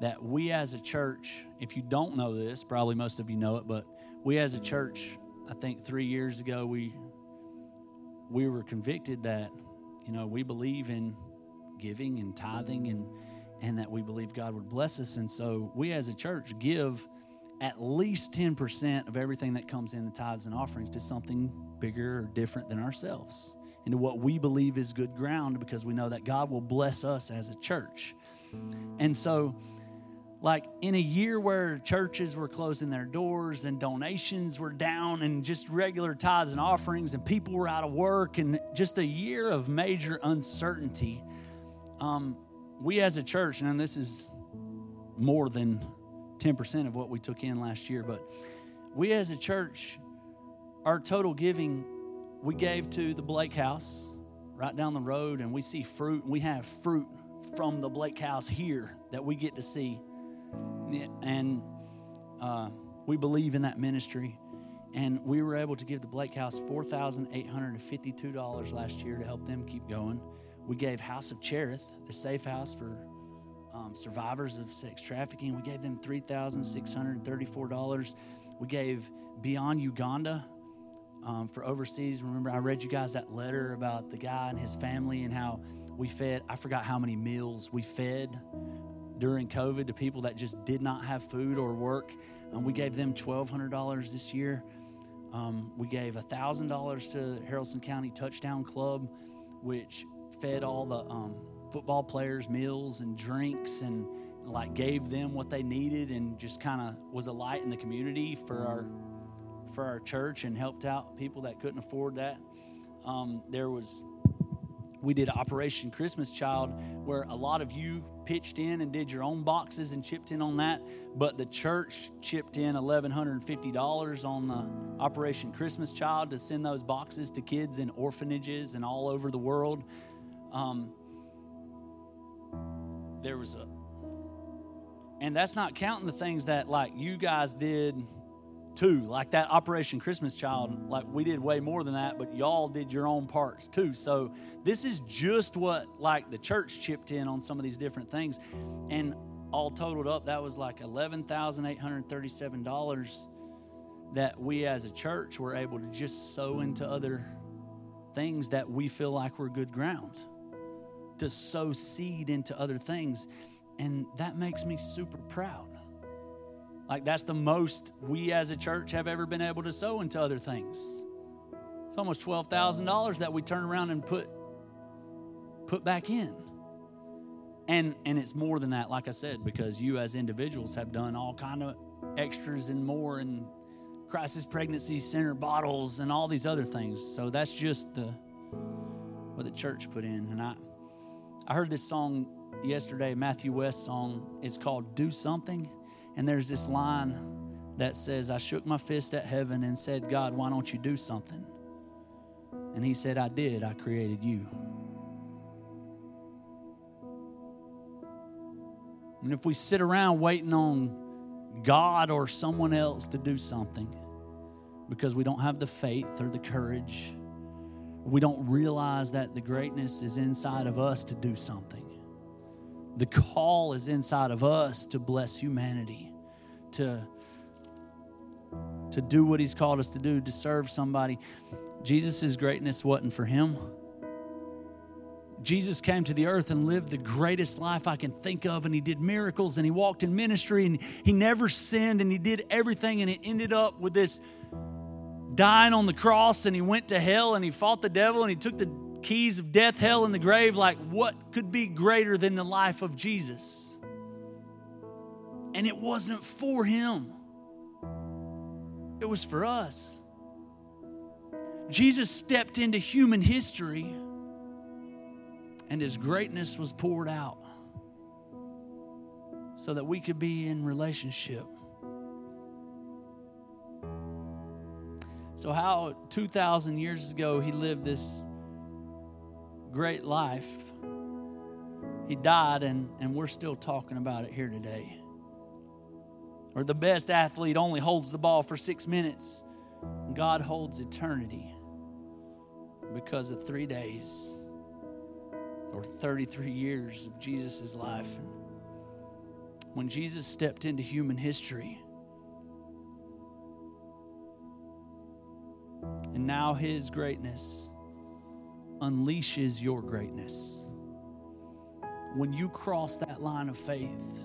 that we as a church, if you don't know this, probably most of you know it, but we as a church, I think 3 years ago we we were convicted that you know, we believe in giving and tithing and and that we believe God would bless us. And so we as a church give at least 10% of everything that comes in the tithes and offerings to something bigger or different than ourselves, into what we believe is good ground because we know that God will bless us as a church. And so, like in a year where churches were closing their doors and donations were down and just regular tithes and offerings and people were out of work and just a year of major uncertainty, um, we as a church, and this is more than 10% of what we took in last year, but we as a church, our total giving, we gave to the Blake House right down the road, and we see fruit, and we have fruit from the Blake House here that we get to see. And uh, we believe in that ministry. And we were able to give the Blake House $4,852 last year to help them keep going. We gave House of Cherith, the safe house for um, survivors of sex trafficking. We gave them $3,634. We gave Beyond Uganda um, for overseas. Remember, I read you guys that letter about the guy and his family and how we fed, I forgot how many meals we fed during COVID to people that just did not have food or work. And we gave them $1,200 this year. Um, we gave $1,000 to Haralson County Touchdown Club, which fed all the um, football players meals and drinks and like gave them what they needed and just kind of was a light in the community for our for our church and helped out people that couldn't afford that. Um, there was we did operation christmas child where a lot of you pitched in and did your own boxes and chipped in on that but the church chipped in $1150 on the operation christmas child to send those boxes to kids in orphanages and all over the world um, there was a, and that's not counting the things that like you guys did too, like that Operation Christmas Child. Like we did way more than that, but y'all did your own parts too. So this is just what like the church chipped in on some of these different things, and all totaled up, that was like eleven thousand eight hundred thirty-seven dollars that we as a church were able to just sow into other things that we feel like were good ground to sow seed into other things. And that makes me super proud. Like, that's the most we as a church have ever been able to sow into other things. It's almost $12,000 that we turn around and put, put back in. And, and it's more than that, like I said, because you as individuals have done all kind of extras and more and crisis pregnancy center bottles and all these other things. So that's just the what the church put in. And I I heard this song yesterday, Matthew West song. It's called Do Something. And there's this line that says, I shook my fist at heaven and said, God, why don't you do something? And he said, I did. I created you. And if we sit around waiting on God or someone else to do something because we don't have the faith or the courage we don't realize that the greatness is inside of us to do something. The call is inside of us to bless humanity, to, to do what He's called us to do, to serve somebody. Jesus' greatness wasn't for Him. Jesus came to the earth and lived the greatest life I can think of, and he did miracles and he walked in ministry and he never sinned and he did everything, and it ended up with this dying on the cross and he went to hell and he fought the devil and he took the keys of death, hell, and the grave. Like, what could be greater than the life of Jesus? And it wasn't for him, it was for us. Jesus stepped into human history and his greatness was poured out so that we could be in relationship So, how 2,000 years ago he lived this great life, he died, and, and we're still talking about it here today. Or the best athlete only holds the ball for six minutes, God holds eternity because of three days or 33 years of Jesus' life. When Jesus stepped into human history, and now his greatness unleashes your greatness. When you cross that line of faith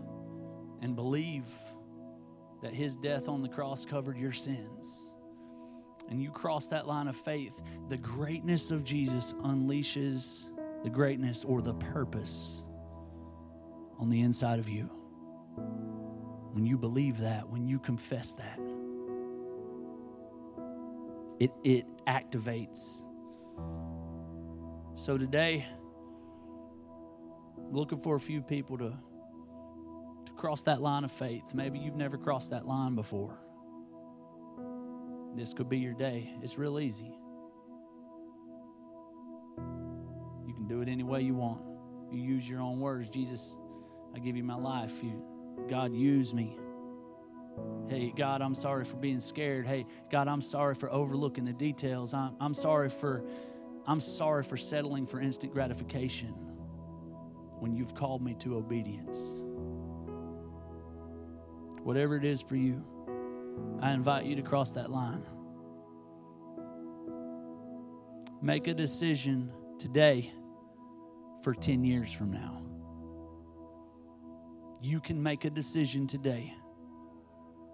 and believe that his death on the cross covered your sins, and you cross that line of faith, the greatness of Jesus unleashes the greatness or the purpose on the inside of you. When you believe that, when you confess that, it, it activates. So today, I'm looking for a few people to, to cross that line of faith. Maybe you've never crossed that line before. This could be your day. It's real easy. You can do it any way you want. You use your own words. Jesus, I give you my life. You, God, use me. Hey, God, I'm sorry for being scared. Hey, God, I'm sorry for overlooking the details. I'm, I'm sorry for I'm sorry for settling for instant gratification when you've called me to obedience. Whatever it is for you, I invite you to cross that line. Make a decision today for 10 years from now. You can make a decision today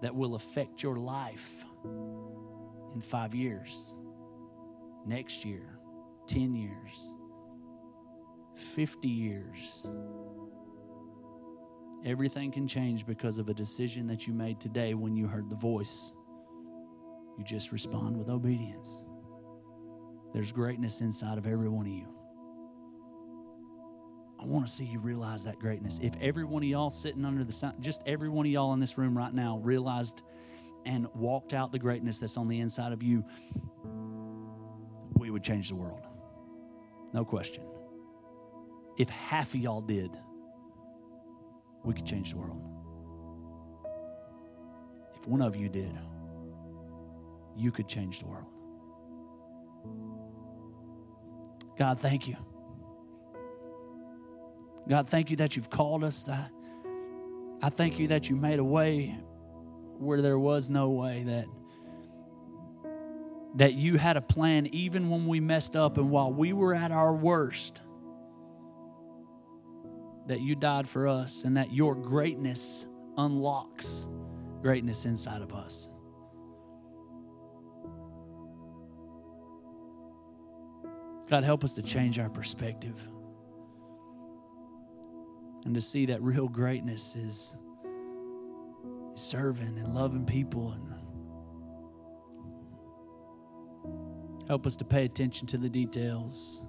that will affect your life in five years, next year, 10 years, 50 years. Everything can change because of a decision that you made today when you heard the voice. You just respond with obedience. There's greatness inside of every one of you. I want to see you realize that greatness. If every one of y'all sitting under the sun, just every one of y'all in this room right now realized and walked out the greatness that's on the inside of you, we would change the world. No question. If half of y'all did, we could change the world. If one of you did, you could change the world. God, thank you. God, thank you that you've called us. I, I thank you that you made a way where there was no way, that, that you had a plan even when we messed up and while we were at our worst, that you died for us and that your greatness unlocks greatness inside of us. God, help us to change our perspective and to see that real greatness is serving and loving people and help us to pay attention to the details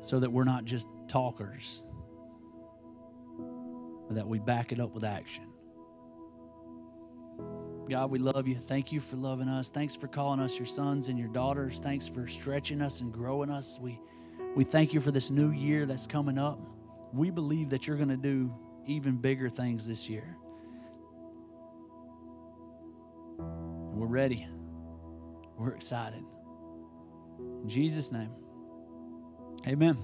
so that we're not just talkers but that we back it up with action God, we love you. Thank you for loving us. Thanks for calling us your sons and your daughters. Thanks for stretching us and growing us. We, we thank you for this new year that's coming up we believe that you're going to do even bigger things this year. We're ready. We're excited. In Jesus' name, amen.